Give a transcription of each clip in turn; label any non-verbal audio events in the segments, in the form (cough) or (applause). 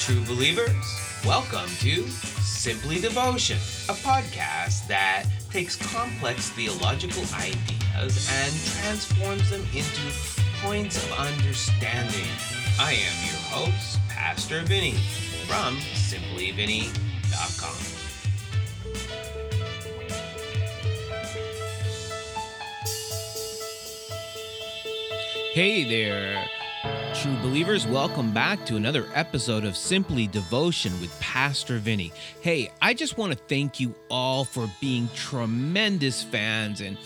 True believers, welcome to Simply Devotion, a podcast that takes complex theological ideas and transforms them into points of understanding. I am your host, Pastor Vinny from simplyvinny.com. Hey there, true believers. Welcome back to another episode of Simply Devotion with Pastor Vinny. Hey, I just want to thank you all for being tremendous fans and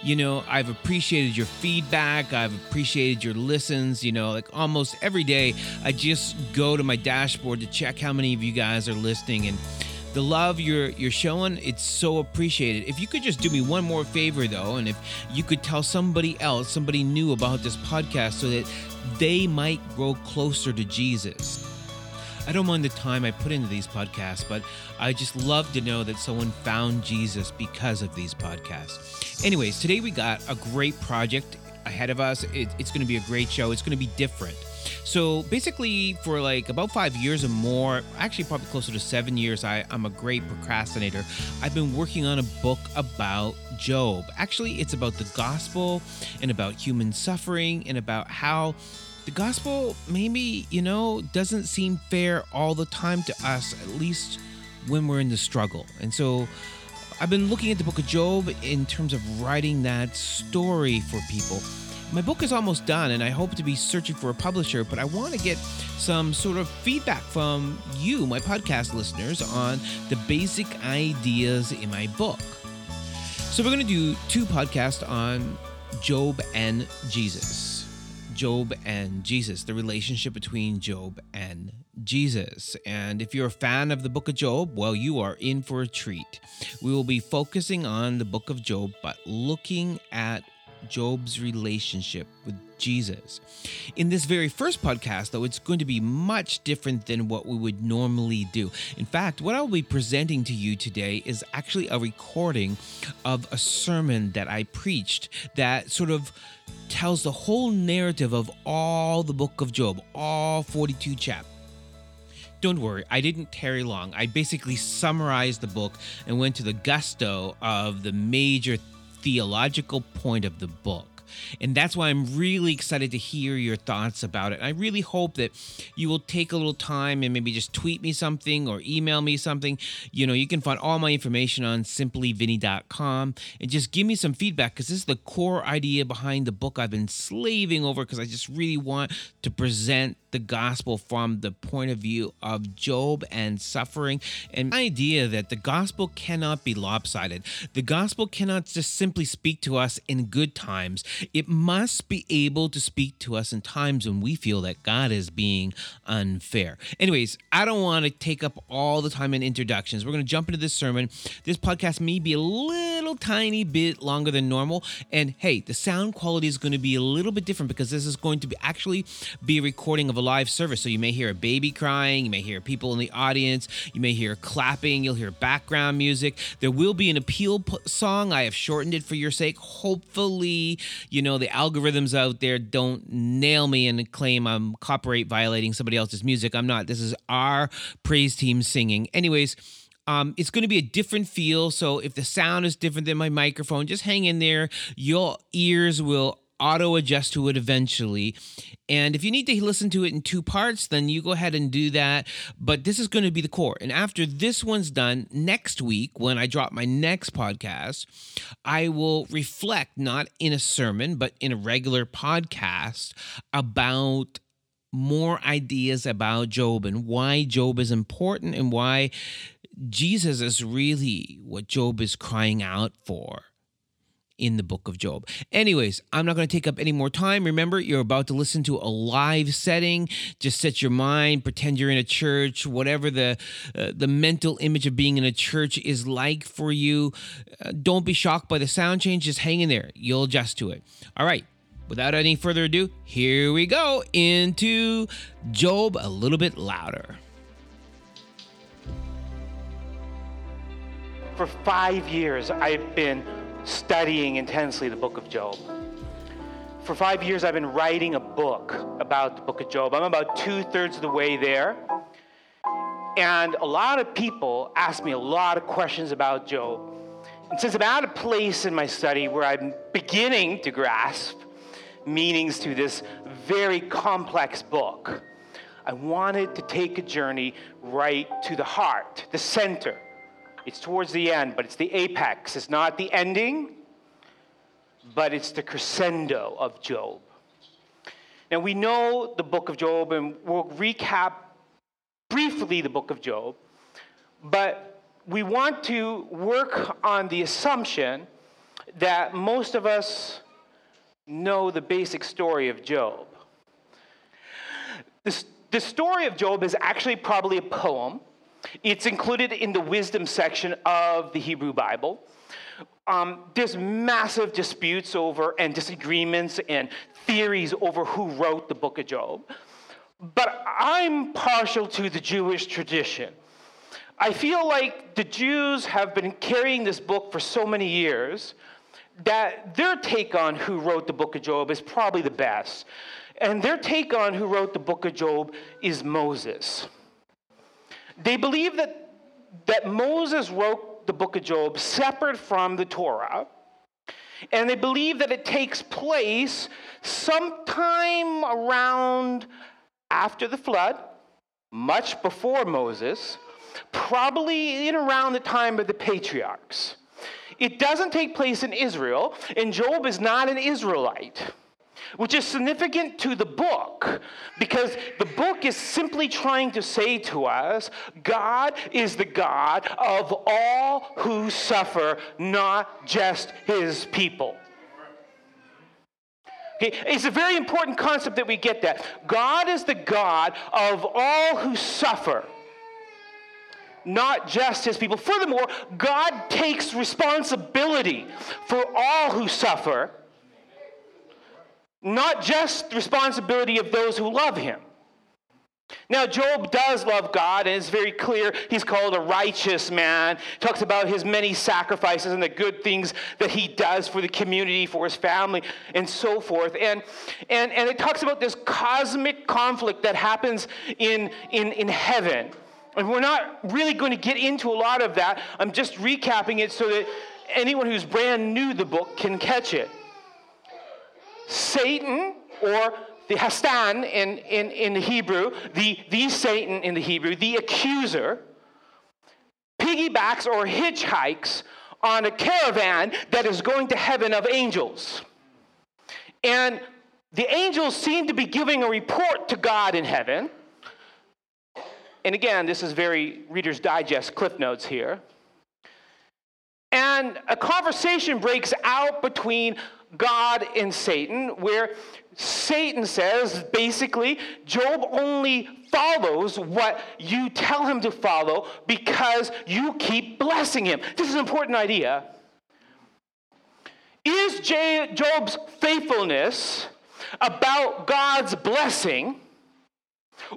you know, I've appreciated your feedback. I've appreciated your listens. You know, like almost every day, I just go to my dashboard to check how many of you guys are listening. And the love you're you're showing it's so appreciated if you could just do me one more favor though and if you could tell somebody else somebody new about this podcast so that they might grow closer to jesus. I don't mind the time i put into these podcasts but i just love to know that someone found jesus because of these podcasts. Anyways today we got a great project ahead of us. It, it's going to be a great show. It's going to be different so basically, for like about five years or more, actually probably closer to seven years, I, I'm a great procrastinator. I've been working on a book about Job. Actually, it's about the gospel and about human suffering and about how the gospel maybe, you know, doesn't seem fair all the time to us, at least when we're in the struggle. And so I've been looking at the book of Job in terms of writing that story for people. My book is almost done, and I hope to be searching for a publisher, but I want to get some sort of feedback from you, my podcast listeners, on the basic ideas in my book. So, we're going to do two podcasts on Job and Jesus. Job and Jesus, the relationship between Job and Jesus. And if you're a fan of the book of Job, well, you are in for a treat. We will be focusing on the book of Job, but looking at Job's relationship with Jesus. In this very first podcast, though, it's going to be much different than what we would normally do. In fact, what I'll be presenting to you today is actually a recording of a sermon that I preached that sort of tells the whole narrative of all the book of Job, all 42 chapters. Don't worry, I didn't tarry long. I basically summarized the book and went to the gusto of the major theological point of the book. And that's why I'm really excited to hear your thoughts about it. I really hope that you will take a little time and maybe just tweet me something or email me something. You know, you can find all my information on simplyvinny.com and just give me some feedback because this is the core idea behind the book I've been slaving over because I just really want to present the gospel from the point of view of Job and suffering, and the idea that the gospel cannot be lopsided. The gospel cannot just simply speak to us in good times, it must be able to speak to us in times when we feel that God is being unfair. Anyways, I don't want to take up all the time in introductions. We're going to jump into this sermon. This podcast may be a little tiny bit longer than normal, and hey, the sound quality is going to be a little bit different because this is going to be actually be a recording of a live service. So you may hear a baby crying, you may hear people in the audience, you may hear clapping, you'll hear background music. There will be an appeal song. I have shortened it for your sake. Hopefully, you know, the algorithms out there don't nail me and claim I'm copyright violating somebody else's music. I'm not. This is our praise team singing. Anyways, um, it's going to be a different feel. So if the sound is different than my microphone, just hang in there. Your ears will auto adjust to it eventually. And if you need to listen to it in two parts, then you go ahead and do that. But this is going to be the core. And after this one's done, next week, when I drop my next podcast, I will reflect not in a sermon, but in a regular podcast about more ideas about Job and why Job is important and why Jesus is really what Job is crying out for in the book of Job. Anyways, I'm not going to take up any more time. Remember, you're about to listen to a live setting. Just set your mind, pretend you're in a church, whatever the uh, the mental image of being in a church is like for you. Uh, don't be shocked by the sound change. Just hang in there. You'll adjust to it. All right. Without any further ado, here we go into Job a little bit louder. For five years, I've been studying intensely the book of Job. For five years, I've been writing a book about the book of Job. I'm about two thirds of the way there. And a lot of people ask me a lot of questions about Job. And since I'm at a place in my study where I'm beginning to grasp meanings to this very complex book, I wanted to take a journey right to the heart, the center. It's towards the end, but it's the apex. It's not the ending, but it's the crescendo of Job. Now, we know the book of Job, and we'll recap briefly the book of Job, but we want to work on the assumption that most of us know the basic story of Job. The, the story of Job is actually probably a poem. It's included in the wisdom section of the Hebrew Bible. Um, there's massive disputes over and disagreements and theories over who wrote the book of Job. But I'm partial to the Jewish tradition. I feel like the Jews have been carrying this book for so many years that their take on who wrote the book of Job is probably the best. And their take on who wrote the book of Job is Moses. They believe that, that Moses wrote the book of Job separate from the Torah. And they believe that it takes place sometime around after the flood, much before Moses, probably in around the time of the patriarchs. It doesn't take place in Israel, and Job is not an Israelite which is significant to the book because the book is simply trying to say to us God is the God of all who suffer, not just his people. Okay, it's a very important concept that we get that. God is the God of all who suffer, not just his people. Furthermore, God takes responsibility for all who suffer not just the responsibility of those who love him. Now, Job does love God, and it's very clear he's called a righteous man. Talks about his many sacrifices and the good things that he does for the community, for his family, and so forth. And, and, and it talks about this cosmic conflict that happens in, in, in heaven. And we're not really going to get into a lot of that. I'm just recapping it so that anyone who's brand new the book can catch it. Satan, or the HaSatan in, in, in the Hebrew, the, the Satan in the Hebrew, the accuser, piggybacks or hitchhikes on a caravan that is going to heaven of angels. And the angels seem to be giving a report to God in heaven. And again, this is very Reader's Digest cliff notes here. And a conversation breaks out between God and Satan, where Satan says basically, Job only follows what you tell him to follow because you keep blessing him. This is an important idea. Is Job's faithfulness about God's blessing?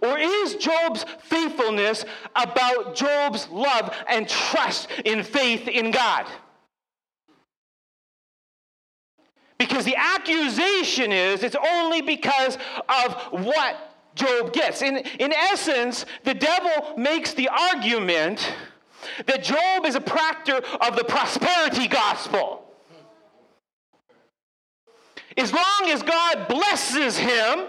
Or is Job's faithfulness about Job's love and trust in faith in God? Because the accusation is it's only because of what Job gets. In, in essence, the devil makes the argument that Job is a practitioner of the prosperity gospel. As long as God blesses him,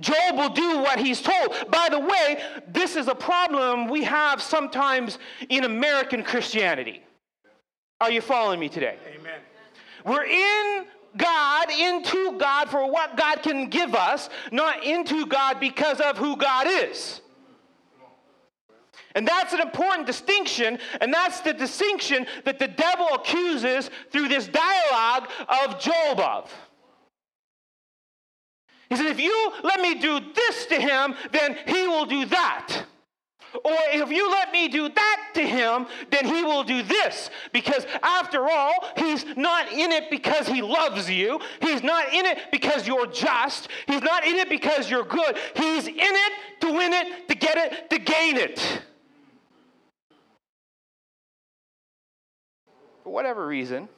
Job will do what he's told. By the way, this is a problem we have sometimes in American Christianity. Are you following me today? Amen. We're in God, into God for what God can give us, not into God because of who God is. And that's an important distinction, and that's the distinction that the devil accuses through this dialogue of Job of. He said, If you let me do this to him, then he will do that. Or if you let me do that to him, then he will do this. Because after all, he's not in it because he loves you. He's not in it because you're just. He's not in it because you're good. He's in it to win it, to get it, to gain it. For whatever reason,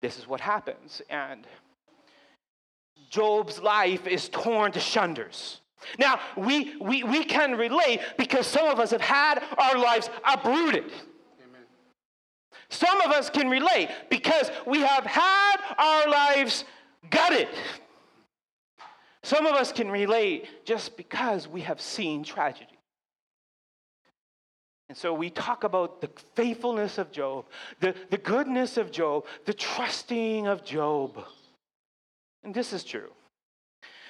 this is what happens. And Job's life is torn to shunders. Now, we, we, we can relate because some of us have had our lives uprooted. Some of us can relate because we have had our lives gutted. Some of us can relate just because we have seen tragedy. And so we talk about the faithfulness of Job, the, the goodness of Job, the trusting of Job. And this is true.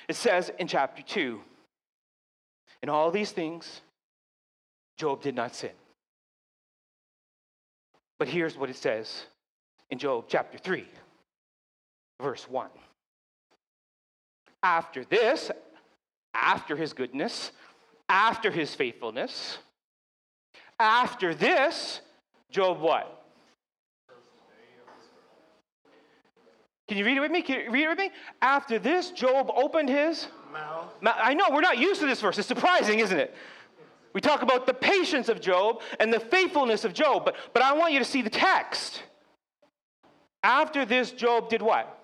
It says in chapter 2 In all these things, Job did not sin. But here's what it says in Job chapter 3, verse 1. After this, after his goodness, after his faithfulness, after this, Job what? Can you read it with me? Can you read it with me? After this, Job opened his mouth. I know we're not used to this verse. It's surprising, isn't it? We talk about the patience of Job and the faithfulness of Job, but, but I want you to see the text. After this, Job did what?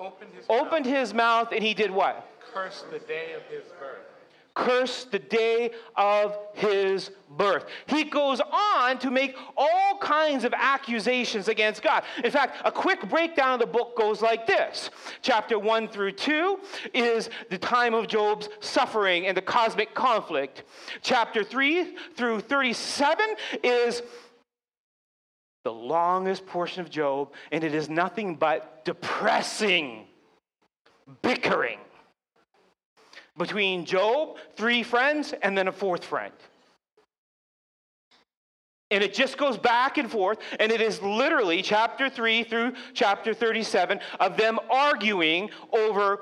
Opened his, opened mouth. his mouth and he did what? Cursed the day of his birth curse the day of his birth. He goes on to make all kinds of accusations against God. In fact, a quick breakdown of the book goes like this Chapter 1 through 2 is the time of Job's suffering and the cosmic conflict. Chapter 3 through 37 is the longest portion of Job, and it is nothing but depressing, bickering between Job, three friends, and then a fourth friend. And it just goes back and forth, and it is literally chapter 3 through chapter 37 of them arguing over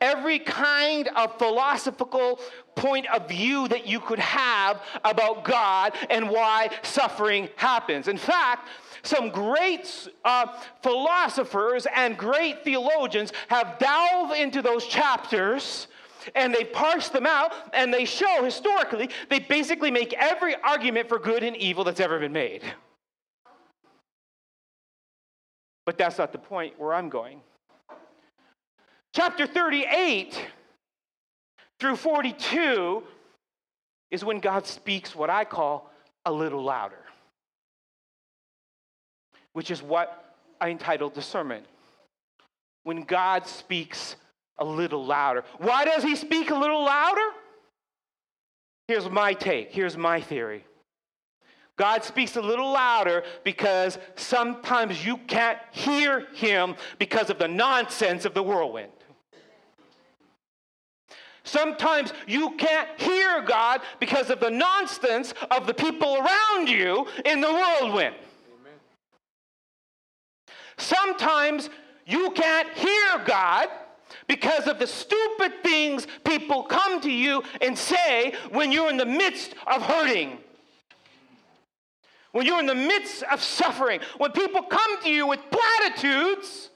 every kind of philosophical point of view that you could have about God and why suffering happens. In fact, some great uh, philosophers and great theologians have delved into those chapters and they parse them out and they show historically, they basically make every argument for good and evil that's ever been made. But that's not the point where I'm going. Chapter 38 through 42 is when God speaks what I call a little louder which is what I entitled the sermon. When God speaks a little louder. Why does he speak a little louder? Here's my take, here's my theory. God speaks a little louder because sometimes you can't hear him because of the nonsense of the whirlwind. Sometimes you can't hear God because of the nonsense of the people around you in the whirlwind. Sometimes you can't hear God because of the stupid things people come to you and say when you're in the midst of hurting. When you're in the midst of suffering, when people come to you with platitudes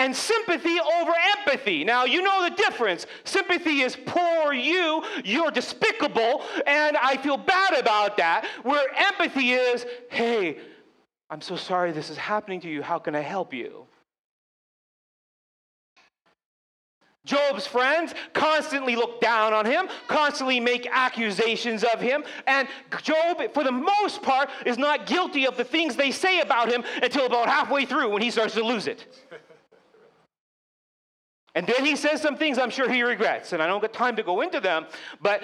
and sympathy over empathy. Now, you know the difference. Sympathy is poor you, you're despicable, and I feel bad about that. Where empathy is, hey, I'm so sorry this is happening to you. How can I help you? Job's friends constantly look down on him, constantly make accusations of him, and Job, for the most part, is not guilty of the things they say about him until about halfway through when he starts to lose it. And then he says some things I'm sure he regrets, and I don't get time to go into them, but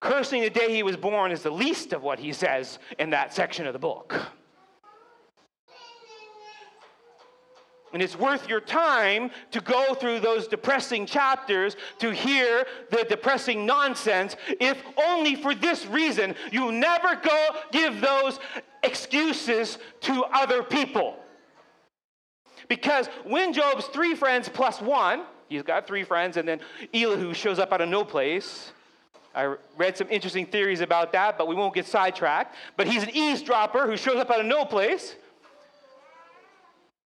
cursing the day he was born is the least of what he says in that section of the book. And it's worth your time to go through those depressing chapters to hear the depressing nonsense, if only for this reason. You never go give those excuses to other people. Because when Job's three friends plus one, he's got three friends, and then Elihu shows up out of no place. I read some interesting theories about that, but we won't get sidetracked. But he's an eavesdropper who shows up out of no place.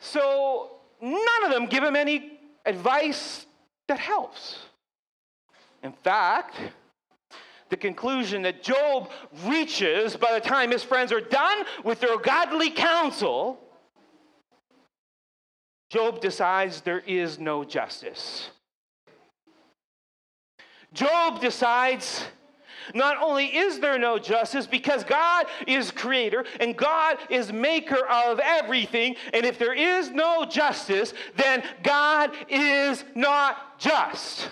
So none of them give him any advice that helps. In fact, the conclusion that Job reaches by the time his friends are done with their godly counsel Job decides there is no justice. Job decides not only is there no justice because God is creator and God is maker of everything, and if there is no justice, then God is not just.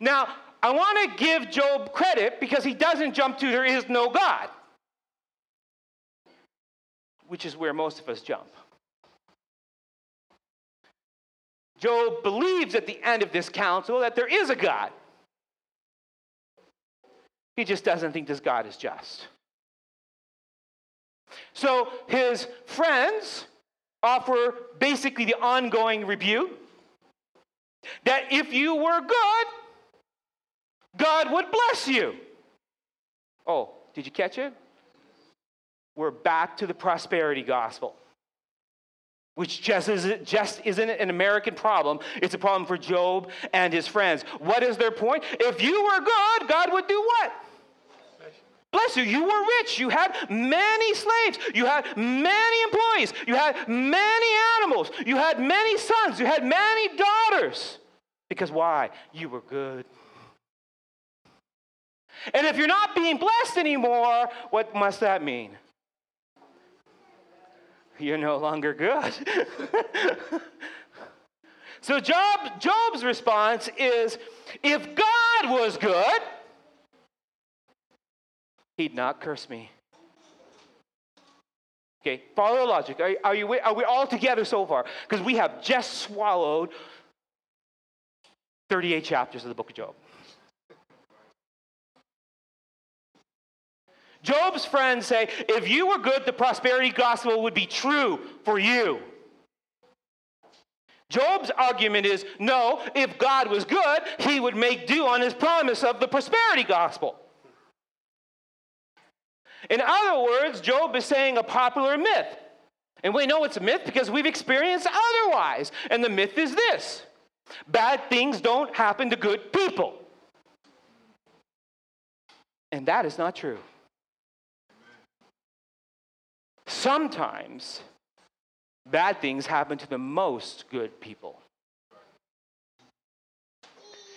Now, I want to give Job credit because he doesn't jump to there is no God, which is where most of us jump. Job believes at the end of this council that there is a God. He just doesn't think this God is just. So his friends offer basically the ongoing rebuke that if you were good, God would bless you. Oh, did you catch it? We're back to the prosperity gospel, which just, is, just isn't an American problem. It's a problem for Job and his friends. What is their point? If you were good, God would do what? Bless you. You were rich. You had many slaves. You had many employees. You had many animals. You had many sons. You had many daughters. Because why? You were good. And if you're not being blessed anymore, what must that mean? You're no longer good. (laughs) so Job, Job's response is if God was good, he'd not curse me. Okay, follow logic. Are, are, you, are we all together so far? Because we have just swallowed 38 chapters of the book of Job. Job's friends say, if you were good, the prosperity gospel would be true for you. Job's argument is no, if God was good, he would make do on his promise of the prosperity gospel. In other words, Job is saying a popular myth. And we know it's a myth because we've experienced otherwise. And the myth is this bad things don't happen to good people. And that is not true. Sometimes bad things happen to the most good people.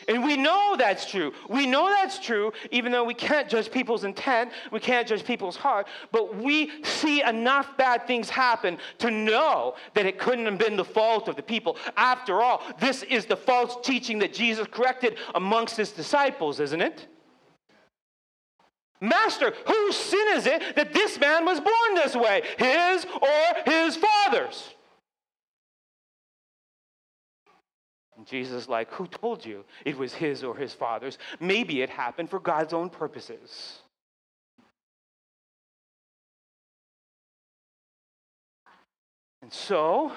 And we know that's true. We know that's true, even though we can't judge people's intent, we can't judge people's heart, but we see enough bad things happen to know that it couldn't have been the fault of the people. After all, this is the false teaching that Jesus corrected amongst his disciples, isn't it? Master, whose sin is it that this man was born this way? His or his father's? And Jesus like, who told you it was his or his father's? Maybe it happened for God's own purposes. And so,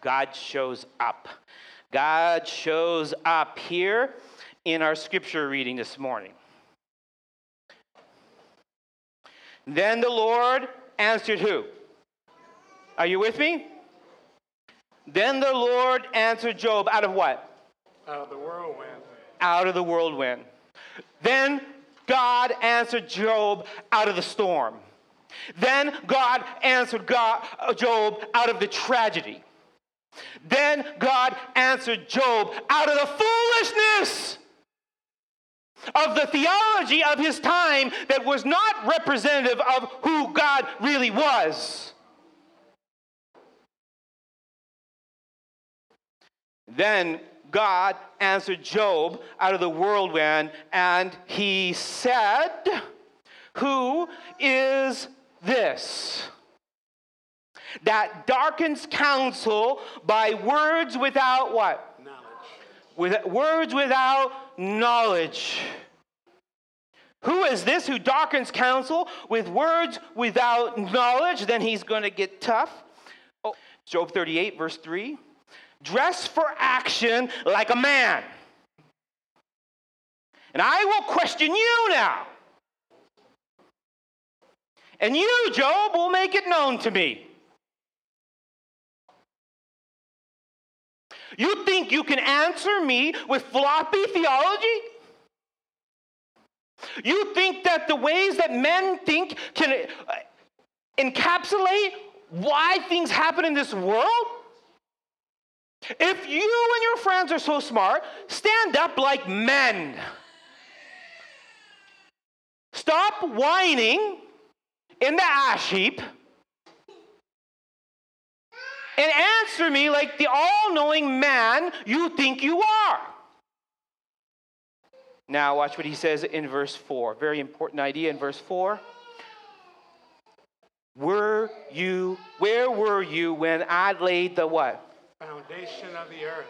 God shows up. God shows up here in our scripture reading this morning. Then the Lord answered who? Are you with me? Then the Lord answered Job out of what? Out of the whirlwind. Out of the whirlwind. Then God answered Job out of the storm. Then God answered God, Job out of the tragedy. Then God answered Job out of the foolishness of the theology of his time that was not representative of who God really was. Then God answered Job out of the whirlwind, and he said, Who is this? That darkens counsel by words without what? Knowledge. With words without knowledge. Who is this who darkens counsel with words without knowledge? Then he's going to get tough. Oh, Job 38, verse 3. Dress for action like a man. And I will question you now. And you, Job, will make it known to me. You think you can answer me with floppy theology? You think that the ways that men think can. Uh, encapsulate why things happen in this world? If you and your friends are so smart, stand up like men. Stop whining in the ash heap and answer me like the all knowing man you think you are. Now, watch what he says in verse 4. Very important idea in verse 4. Were you, where were you when I laid the what? Foundation of the earth.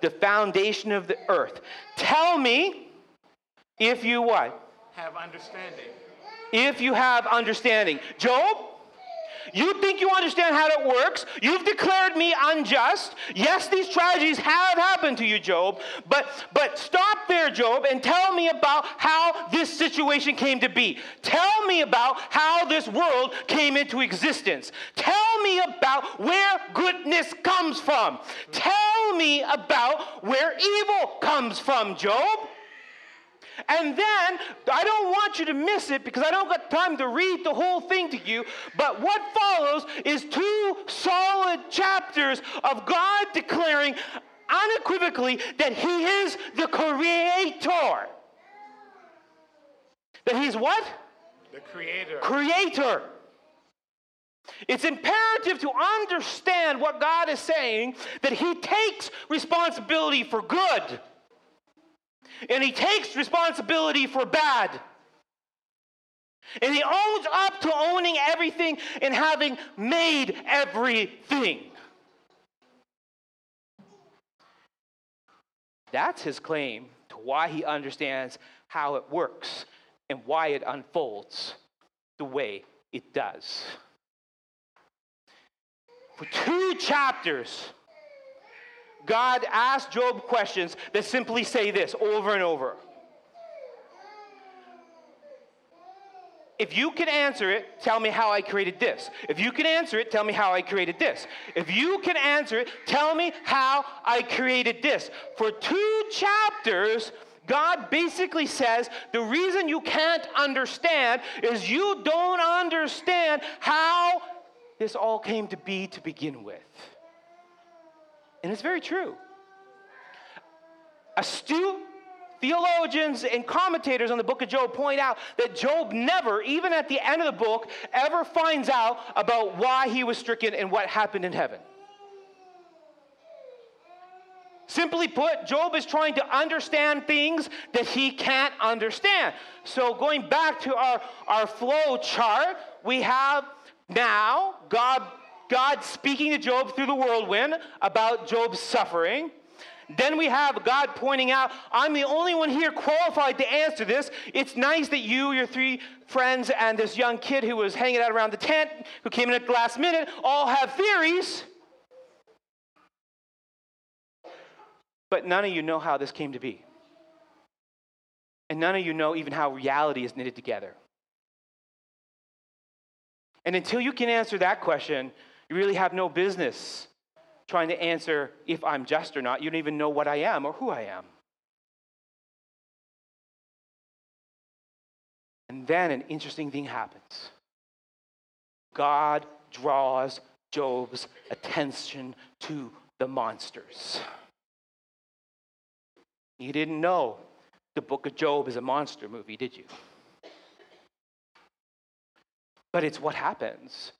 The foundation of the earth. Tell me if you what? Have understanding. If you have understanding. Job, you think you understand how it works. You've declared me unjust. Yes, these tragedies have happened to you, Job, but, but stop there, Job, and tell me about how this situation came to be. Tell me about how this world came into existence. Tell me about where goodness comes from. Tell me about where evil comes from, Job. And then, I don't want you to miss it because I don't got time to read the whole thing to you, but what follows is two solid chapters of God declaring unequivocally that He is the creator. That He's what? The creator. Creator. It's imperative to understand what God is saying, that He takes responsibility for good and he takes responsibility for bad. And he owns up to owning everything and having made everything. That's his claim to why he understands how it works and why it unfolds the way it does. For two chapters, God asked Job questions that simply say this over and over. If you can answer it, tell me how I created this. If you can answer it, tell me how I created this. If you can answer it, tell me how I created this. For two chapters, God basically says the reason you can't understand is you don't understand how this all came to be to begin with. And it's very true. Astute theologians and commentators on the book of Job point out that Job never, even at the end of the book, ever finds out about why he was stricken and what happened in heaven. Simply put, Job is trying to understand things that he can't understand. So, going back to our, our flow chart, we have now God God speaking to Job through the whirlwind about Job's suffering. Then we have God pointing out, I'm the only one here qualified to answer this. It's nice that you, your three friends, and this young kid who was hanging out around the tent, who came in at the last minute, all have theories. But none of you know how this came to be. And none of you know even how reality is knitted together. And until you can answer that question, you really have no business trying to answer if I'm just or not. You don't even know what I am or who I am. And then an interesting thing happens God draws Job's attention to the monsters. You didn't know the book of Job is a monster movie, did you? But it's what happens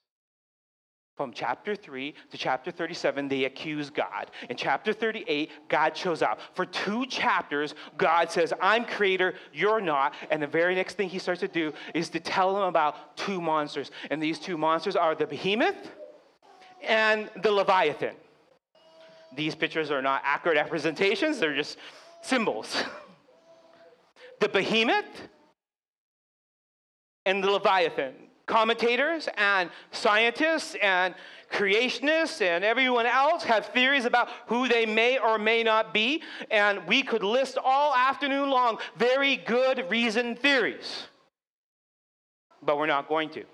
from chapter 3 to chapter 37, they accuse God. In chapter 38, God shows up. For two chapters, God says, I'm creator, you're not. And the very next thing he starts to do is to tell them about two monsters. And these two monsters are the behemoth and the leviathan. These pictures are not accurate representations, they're just symbols. (laughs) the behemoth and the leviathan commentators and scientists and creationists and everyone else have theories about who they may or may not be, and we could list all afternoon long very good reason theories. But we're not going to.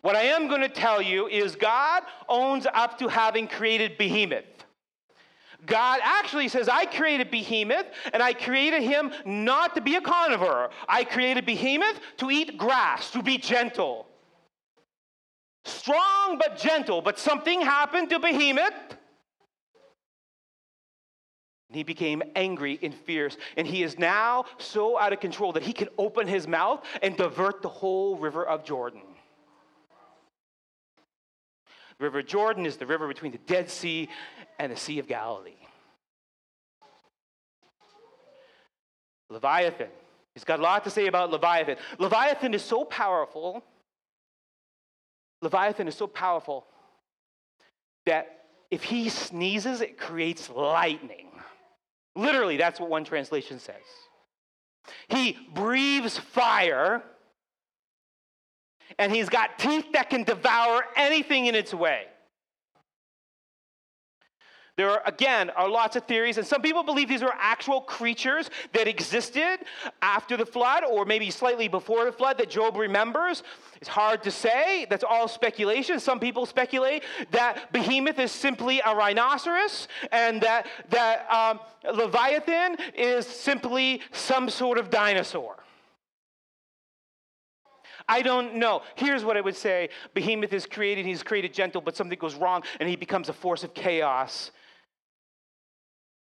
What I am going to tell you is God owns up to having created Behemoth. God actually says, I created Behemoth, and I created him not to be a carnivore. I created Behemoth to eat grass, to be gentle. strong but gentle. But something happened to Behemoth. And he became angry and fierce. And he is now so out of control that he can open his mouth and divert the whole river of Jordan. River Jordan is the river between the Dead Sea and the Sea of Galilee. Leviathan. He's got a lot to say about Leviathan. Leviathan is so powerful. Leviathan is so powerful that if he sneezes, it creates lightning. Literally, that's what one translation says. He breathes fire, and he's got teeth that can devour anything in its way. There are, again, are lots of theories, and some people believe these are actual creatures that existed after the flood or maybe slightly before the flood that Job remembers. It's hard to say. That's all speculation. Some people speculate that Behemoth is simply a rhinoceros and that, that um, Leviathan is simply some sort of dinosaur. I don't know. Here's what I would say Behemoth is created, he's created gentle, but something goes wrong and he becomes a force of chaos.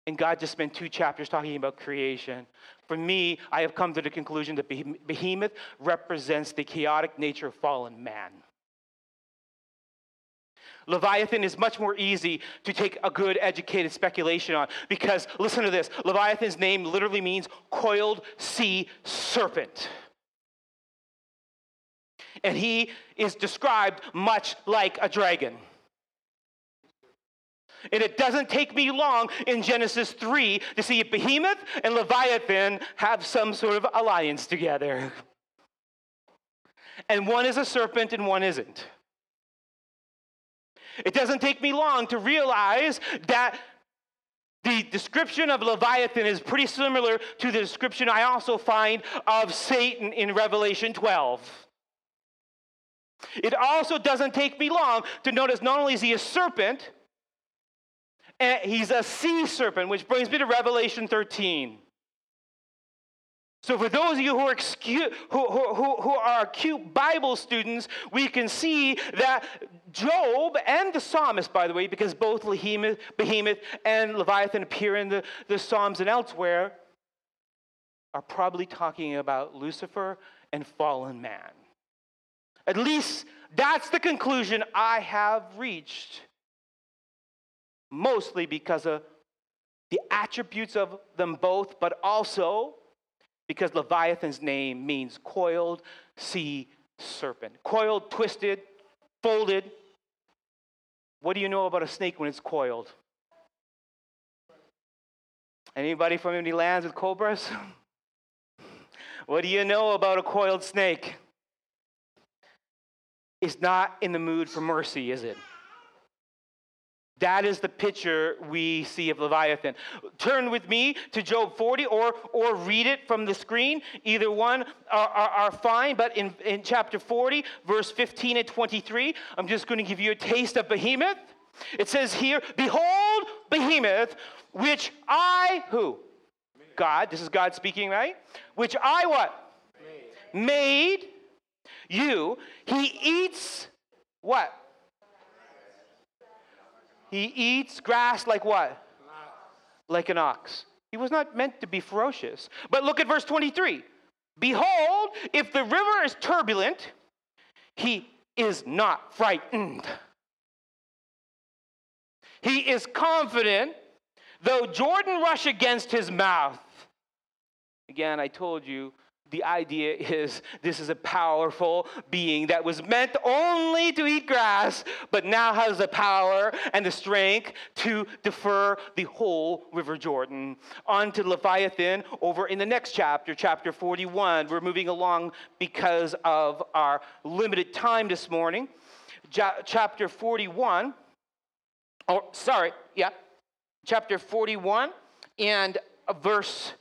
And God just spent two chapters talking about creation. For me, I have come to the conclusion that Behemoth represents the chaotic nature of fallen man. Leviathan is much more easy to take a good educated speculation on because listen to this Leviathan's name literally means coiled sea serpent. And he is described much like a dragon. And it doesn't take me long in Genesis 3 to see if Behemoth and Leviathan have some sort of alliance together. And one is a serpent and one isn't. It doesn't take me long to realize that the description of Leviathan is pretty similar to the description I also find of Satan in Revelation 12. It also doesn't take me long to notice not only is he a serpent, and he's a sea serpent, which brings me to Revelation 13. So, for those of you who are, excu- who, who, who are acute Bible students, we can see that Job and the psalmist, by the way, because both Behemoth, Behemoth and Leviathan appear in the, the Psalms and elsewhere, are probably talking about Lucifer and fallen man. At least that's the conclusion I have reached mostly because of the attributes of them both, but also because Leviathan's name means coiled sea serpent. Coiled, twisted, folded. What do you know about a snake when it's coiled? Anybody from any lands with cobras? (laughs) what do you know about a coiled snake? It's not in the mood for mercy, is it? That is the picture we see of Leviathan. Turn with me to Job 40 or, or read it from the screen. Either one are, are, are, fine, but in, in chapter 40, verse 15 and 23, I'm just going to give you a taste of Behemoth. It says here, Behold, Behemoth, which I, who? God, this is God speaking, right? Which I what? Made. Made you. He eats what? He eats grass like what? Like an ox. He was not meant to be ferocious. But look at verse 23. Behold, if the river is turbulent, he is not frightened. He is confident, though Jordan rush against his mouth. Again, I told you the idea is this is a powerful being that was meant only to eat grass, but now has the power and the strength to defer the whole River Jordan. On to Leviathan over in the next chapter, chapter 41. We're moving along because of our limited time this morning. Chapter 41, or oh, sorry, yeah, chapter 41 and verse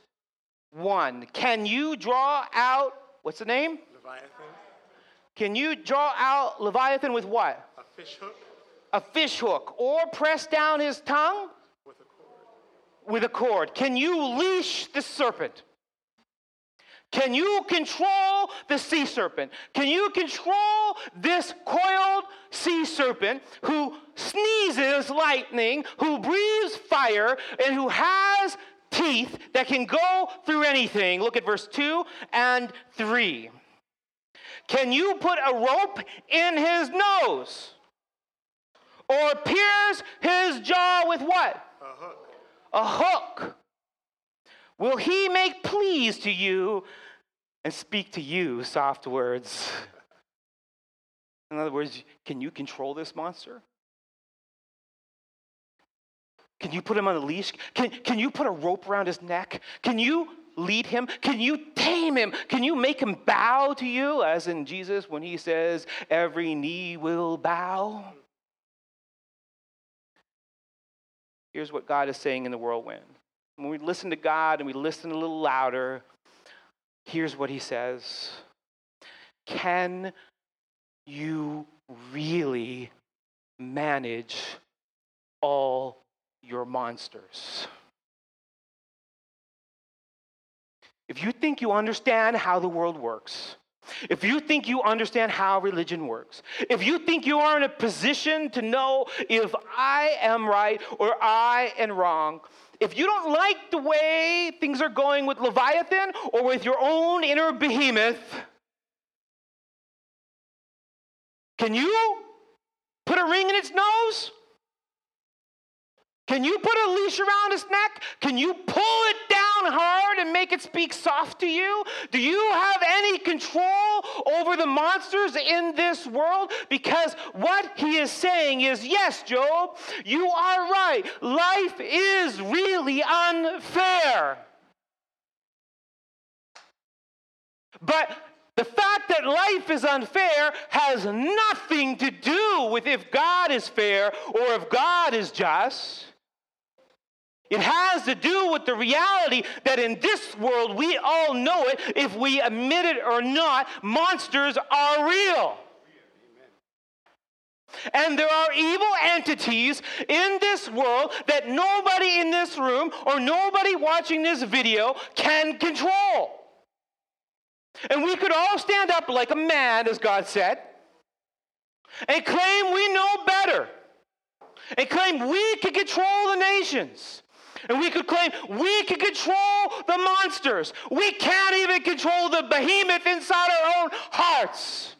1. Can you draw out, what's the name? Leviathan. Can you draw out Leviathan with what? A fish hook. A fish hook. Or press down his tongue? With a cord. With a cord. Can you leash the serpent? Can you control the sea serpent? Can you control this coiled sea serpent who sneezes lightning, who breathes fire, and who has teeth that can go through anything? Look at verse 2 and 3. Can you put a rope in his nose? Or pierce his jaw with what? A hook. A hook. Will he make pleas to you and speak to you soft words? In other words, can you control this monster? Can you put him on a leash? Can, can you put a rope around his neck? Can you lead him? Can you tame him? Can you make him bow to you, as in Jesus when he says, Every knee will bow? Here's what God is saying in the whirlwind. When we listen to God and we listen a little louder, here's what he says Can you really manage all your monsters? If you think you understand how the world works, if you think you understand how religion works, if you think you are in a position to know if I am right or I am wrong, if you don't like the way things are going with Leviathan or with your own inner behemoth, can you put a ring in its nose? Can you put a leash around its neck? Can you pull it down hard and make it speak soft to you? Do you have any control over the monsters in this world? Because what he is saying is yes, Job, you are right. Life is really unfair. But the fact that life is unfair has nothing to do with if God is fair or if God is just. It has to do with the reality that in this world, we all know it, if we admit it or not, monsters are real. And there are evil entities in this world that nobody in this room or nobody watching this video can control. And we could all stand up like a man, as God said, and claim we know better, and claim we can control the nations. And we could claim we can control the monsters. We can't even control the behemoth inside our own hearts.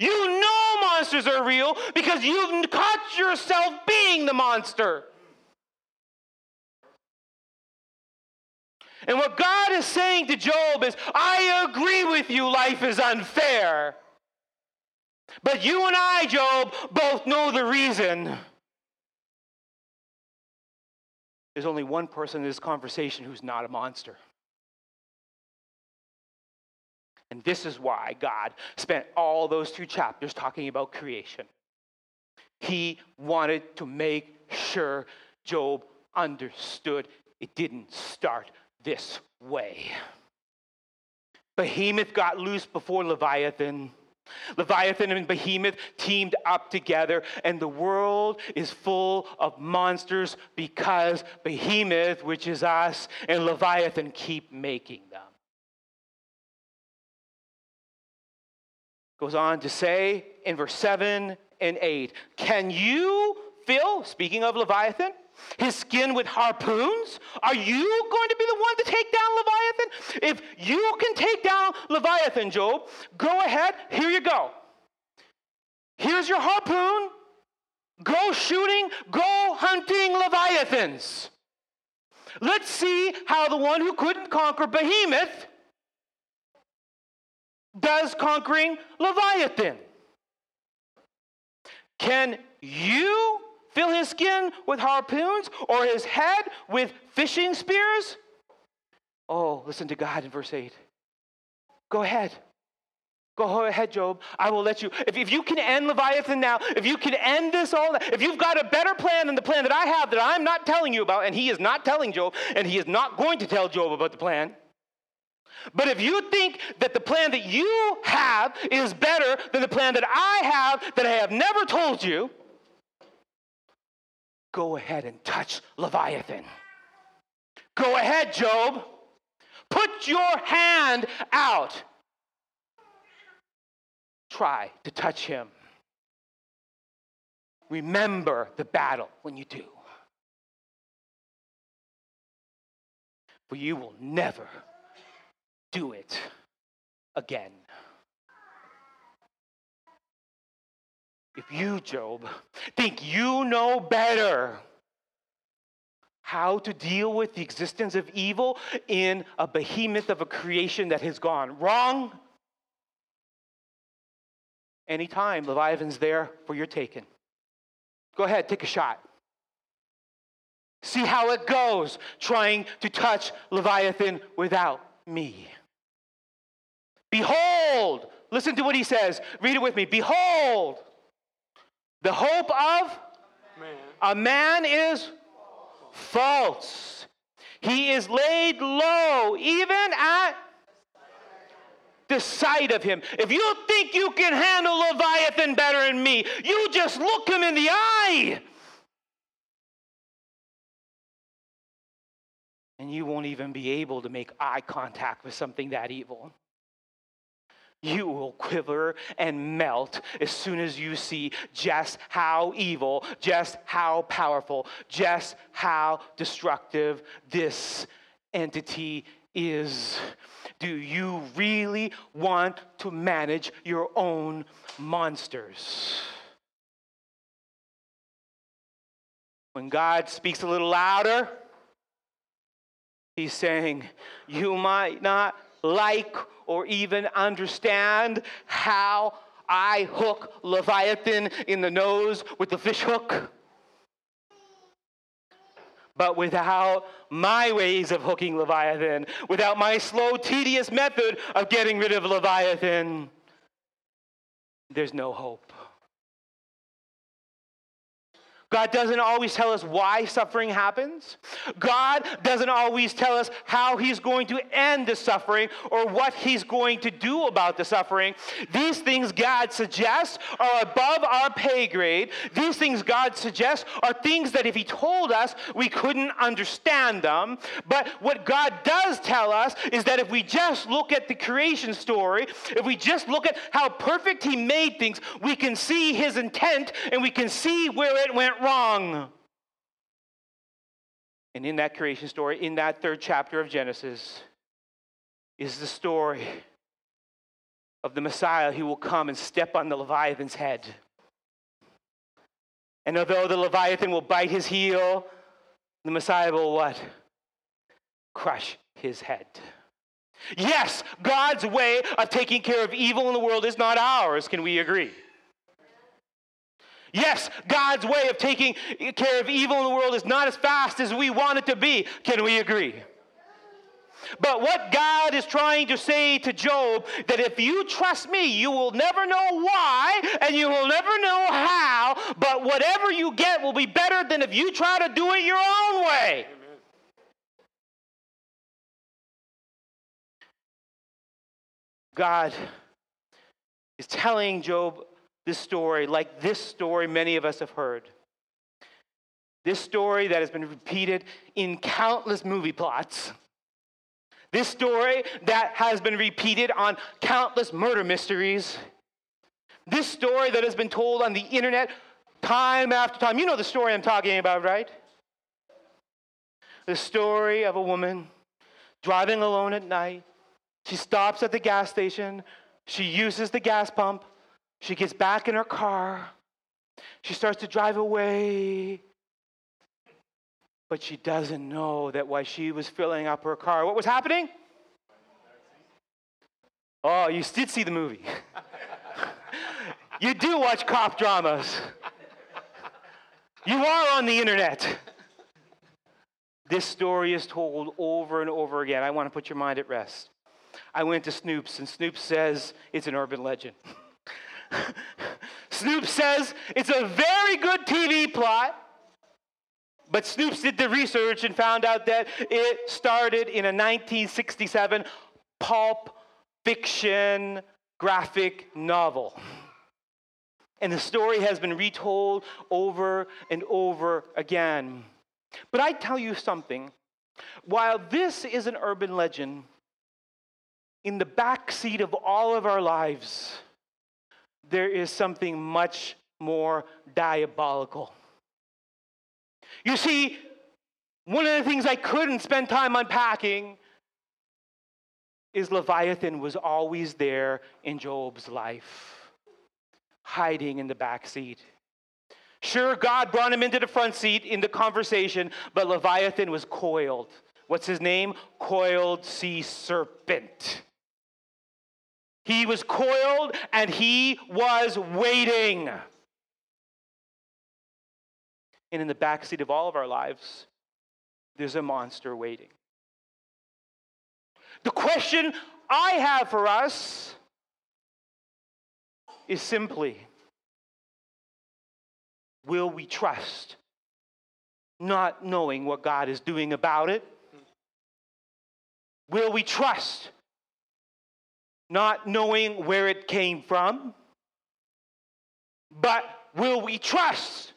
You know monsters are real because you've caught yourself being the monster. And what God is saying to Job is, I agree with you, life is unfair. But you and I, Job, both know the reason. There's only one person in this conversation who's not a monster. And this is why God spent all those two chapters talking about creation. He wanted to make sure Job understood it didn't start this way. Behemoth got loose before Leviathan. Leviathan and Behemoth teamed up together, and the world is full of monsters because Behemoth, which is us, and Leviathan keep making them. Goes on to say in verse 7 and 8 Can you fill, speaking of Leviathan, his skin with harpoons? Are you going to be the one to take down Leviathan? If you can take down Leviathan, Job, go ahead. Here you go. Here's your harpoon. Go shooting, go hunting Leviathans. Let's see how the one who couldn't conquer Behemoth does conquering Leviathan. Can you fill his skin with harpoons or his head with fishing spears? Oh, listen to God in verse 8. Go ahead. Go ahead, Job. I will let you. If, if you can end Leviathan now, if you can end this all, if you've got a better plan than the plan that I have that I'm not telling you about, and he is not telling Job, and he is not going to tell Job about the plan. But if you think that the plan that you have is better than the plan that I have that I have never told you, go ahead and touch Leviathan. Go ahead, Job. Put your hand out. Try to touch him. Remember the battle when you do. For you will never do it again. If you, Job, think you know better how to deal with the existence of evil in a behemoth of a creation that has gone wrong, anytime Leviathan's there for your taking. Go ahead, take a shot. See how it goes trying to touch Leviathan without me. Behold, listen to what he says. Read it with me. Behold, the hope of Man. a man is false. He is laid low, even at the sight of him. If you think you can handle Leviathan better than me, you just look him in the eye. And you won't even be able to make eye contact with something that evil. You will quiver and melt as soon as you see just how evil, just how powerful, just how destructive this entity is. Do you really want to manage your own monsters? When God speaks a little louder, He's saying, You might not like or even understand how I hook Leviathan in the nose with the fish hook. But without my ways of hooking Leviathan, without my slow, tedious method of getting rid of Leviathan, there's no hope. God doesn't always tell us why suffering happens. God doesn't always tell us how He's going to end the suffering or what He's going to do about the suffering. These things God suggests are above our pay grade. These things God suggests are things that if He told us, we couldn't understand them. But what God does tell us is that if we just look at the creation story, if we just look at how perfect He made things, we can see His intent and we can see where it went wrong. And in that creation story, in that third chapter of Genesis, is the story of the Messiah who will come and step on the Leviathan's head. And although the Leviathan will bite his heel, the Messiah will what? Crush his head. Yes, God's way of taking care of evil in the world is not ours. Can we agree? Yes, God's way of taking care of evil in the world is not as fast as we want it to be. Can we agree? But what God is trying to say to Job that if you trust me, you will never know why and you will never know how, but whatever you get will be better than if you try to do it your own way. God is telling Job this story, like this story many of us have heard. This story that has been repeated in countless movie plots. This story that has been repeated on countless murder mysteries. This story that has been told on the internet time after time. You know the story I'm talking about, right? The story of a woman driving alone at night. She stops at the gas station. She uses the gas pump. She gets back in her car. She starts to drive away. But she doesn't know that while she was filling up her car, what was happening? Oh, you did see the movie. you do watch cop dramas. You are on the internet. This story is told over and over again. I want to put your mind at rest. I went to Snopes, and Snopes says it's an urban legend. (laughs) Snoop says it's a very good TV plot, but Snopes did the research and found out that it started in a 1967 pulp fiction graphic novel. And the story has been retold over and over again. But I tell you something while this is an urban legend, in the backseat of all of our lives, there is something much more diabolical. You see, one of the things I couldn't spend time unpacking is Leviathan was always there in Job's life, hiding in the back seat. Sure, God brought him into the front seat in the conversation, but Leviathan was coiled. What's his name? Coiled sea serpent. He was coiled and he was waiting. And in the backseat of all of our lives, there's a monster waiting. The question I have for us is simply Will we trust, not knowing what God is doing about it? Will we trust, not knowing where it came from? But will we trust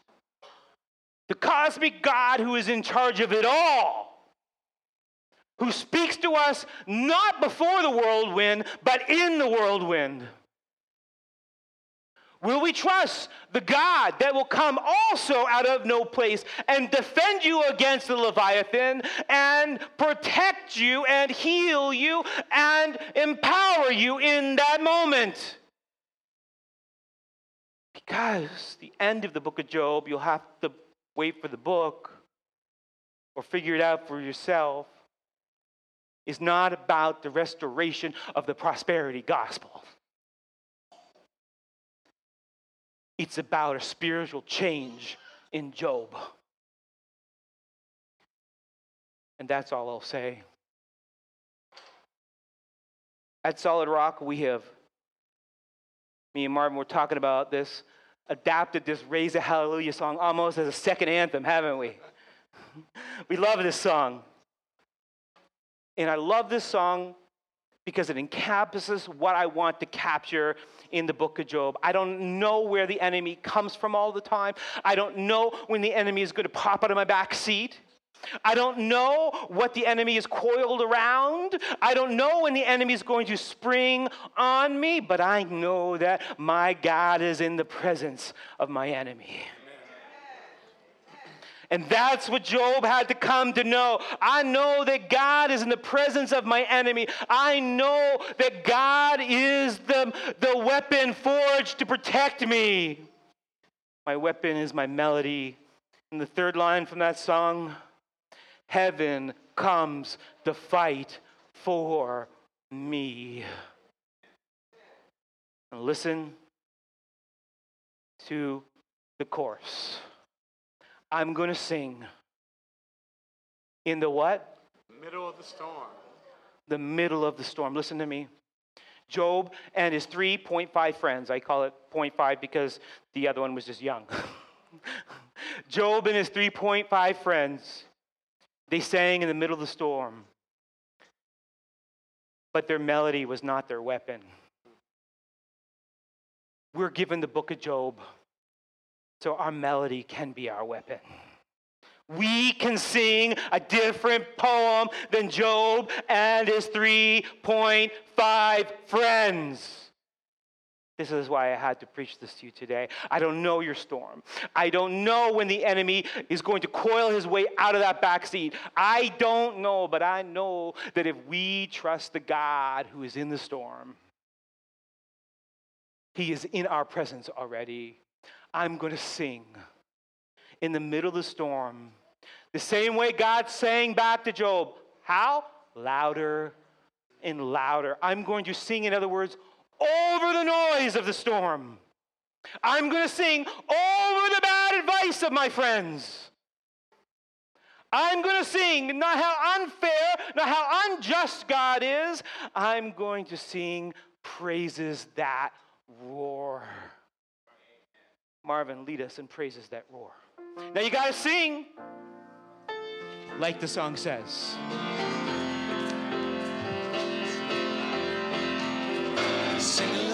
the cosmic God who is in charge of it all? Who speaks to us not before the whirlwind, but in the whirlwind? Will we trust the God that will come also out of no place and defend you against the Leviathan and protect you and heal you and empower you in that moment? Because the end of the book of Job, you'll have to wait for the book or figure it out for yourself, is not about the restoration of the prosperity gospel. It's about a spiritual change in Job. And that's all I'll say. At Solid Rock, we have, me and Marvin were talking about this, adapted this Raise a Hallelujah song almost as a second anthem, haven't we? (laughs) we love this song. And I love this song because it encompasses what I want to capture in the book of Job. I don't know where the enemy comes from all the time. I don't know when the enemy is going to pop out of my back seat. I don't know what the enemy is coiled around. I don't know when the enemy is going to spring on me, but I know that my God is in the presence of my enemy. And that's what Job had to come to know. I know that God is in the presence of my enemy. I know that God is the, the weapon forged to protect me. My weapon is my melody. And the third line from that song Heaven comes to fight for me. And listen to the chorus. I'm going to sing in the what? Middle of the storm. The middle of the storm. Listen to me. Job and his 3.5 friends, I call it 0.5 because the other one was just young. (laughs) Job and his 3.5 friends, they sang in the middle of the storm, but their melody was not their weapon. We're given the book of Job so our melody can be our weapon. We can sing a different poem than Job and his 3.5 friends. This is why I had to preach this to you today. I don't know your storm. I don't know when the enemy is going to coil his way out of that backseat. I don't know, but I know that if we trust the God who is in the storm, he is in our presence already. I'm going to sing in the middle of the storm. The same way God sang back to Job. How? Louder and louder. I'm going to sing, in other words, over the noise of the storm. I'm going to sing over the bad advice of my friends. I'm going to sing not how unfair, not how unjust God is. I'm going to sing praises that roar. Marvin, lead us in praises that roar. Now you got to sing like the song says. Sing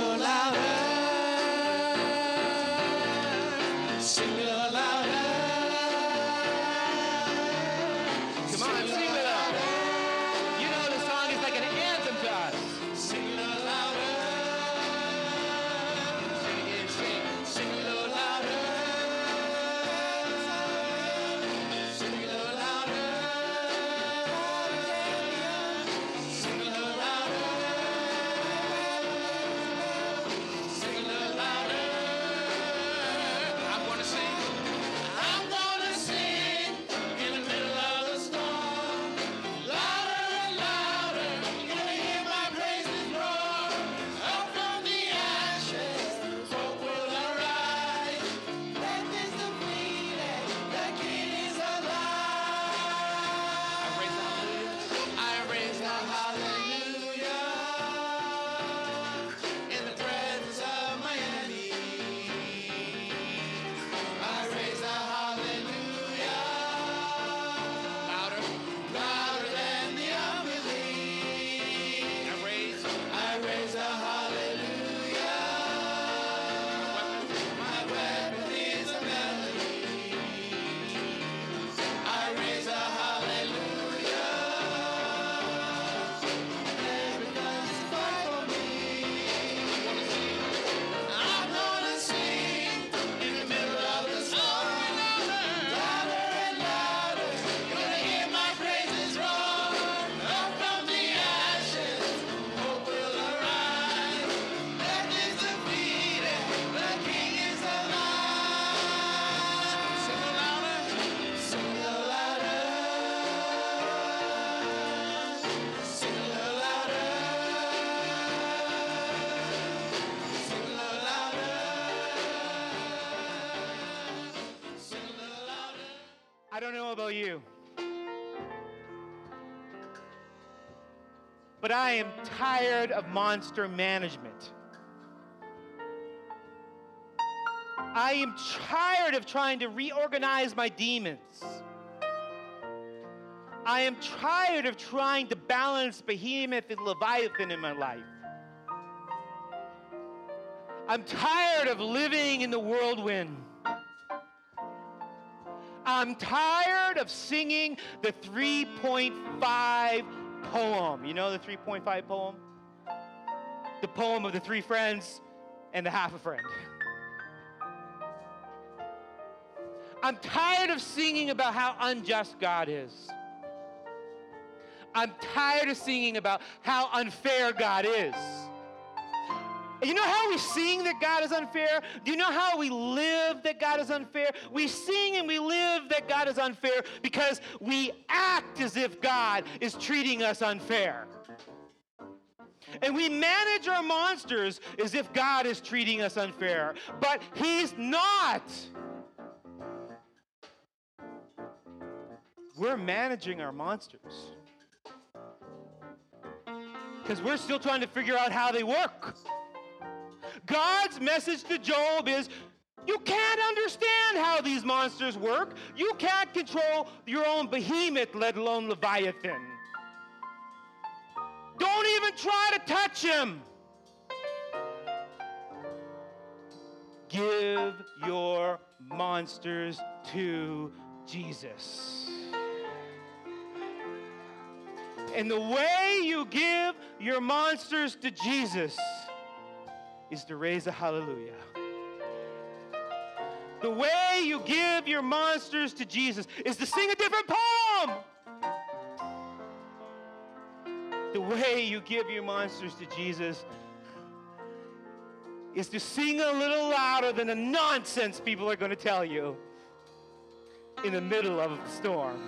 tired of monster management. I am tired of trying to reorganize my demons. I am tired of trying to balance Behemoth and Leviathan in my life. I'm tired of living in the whirlwind. I'm tired of singing the 3.5 poem. You know the 3.5 poem? The poem of the three friends and the half a friend. I'm tired of singing about how unjust God is. I'm tired of singing about how unfair God is. You know how we sing that God is unfair? Do you know how we live that God is unfair? We sing and we live that God is unfair because we act as if God is treating us unfair. And we manage our monsters as if God is treating us unfair, but He's not. We're managing our monsters because we're still trying to figure out how they work. God's message to Job is you can't understand how these monsters work. You can't control your own behemoth, let alone Leviathan. Don't even try to touch him. Give your monsters to Jesus. And the way you give your monsters to Jesus is to raise a hallelujah. The way you give your monsters to Jesus is to sing a different poem. The way you give your monsters to Jesus is to sing a little louder than the nonsense people are going to tell you in the middle of a storm.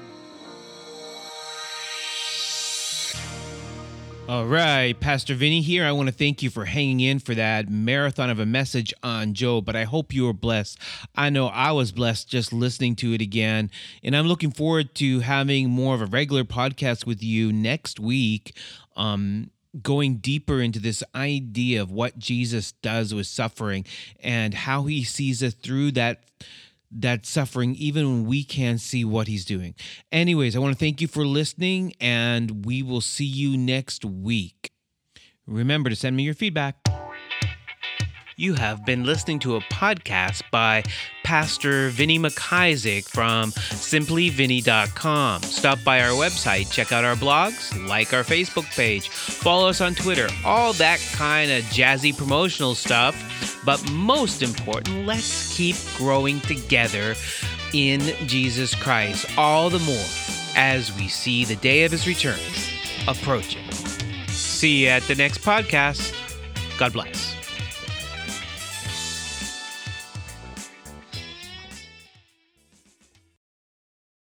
All right, Pastor Vinny here. I want to thank you for hanging in for that marathon of a message on Job, but I hope you were blessed. I know I was blessed just listening to it again, and I'm looking forward to having more of a regular podcast with you next week. Um, going deeper into this idea of what Jesus does with suffering and how he sees us through that that suffering even when we can't see what he's doing. Anyways, I want to thank you for listening and we will see you next week. Remember to send me your feedback. You have been listening to a podcast by Pastor Vinny McIsaac from simplyvinny.com. Stop by our website, check out our blogs, like our Facebook page, follow us on Twitter, all that kind of jazzy promotional stuff. But most important, let's keep growing together in Jesus Christ, all the more as we see the day of his return approaching. See you at the next podcast. God bless.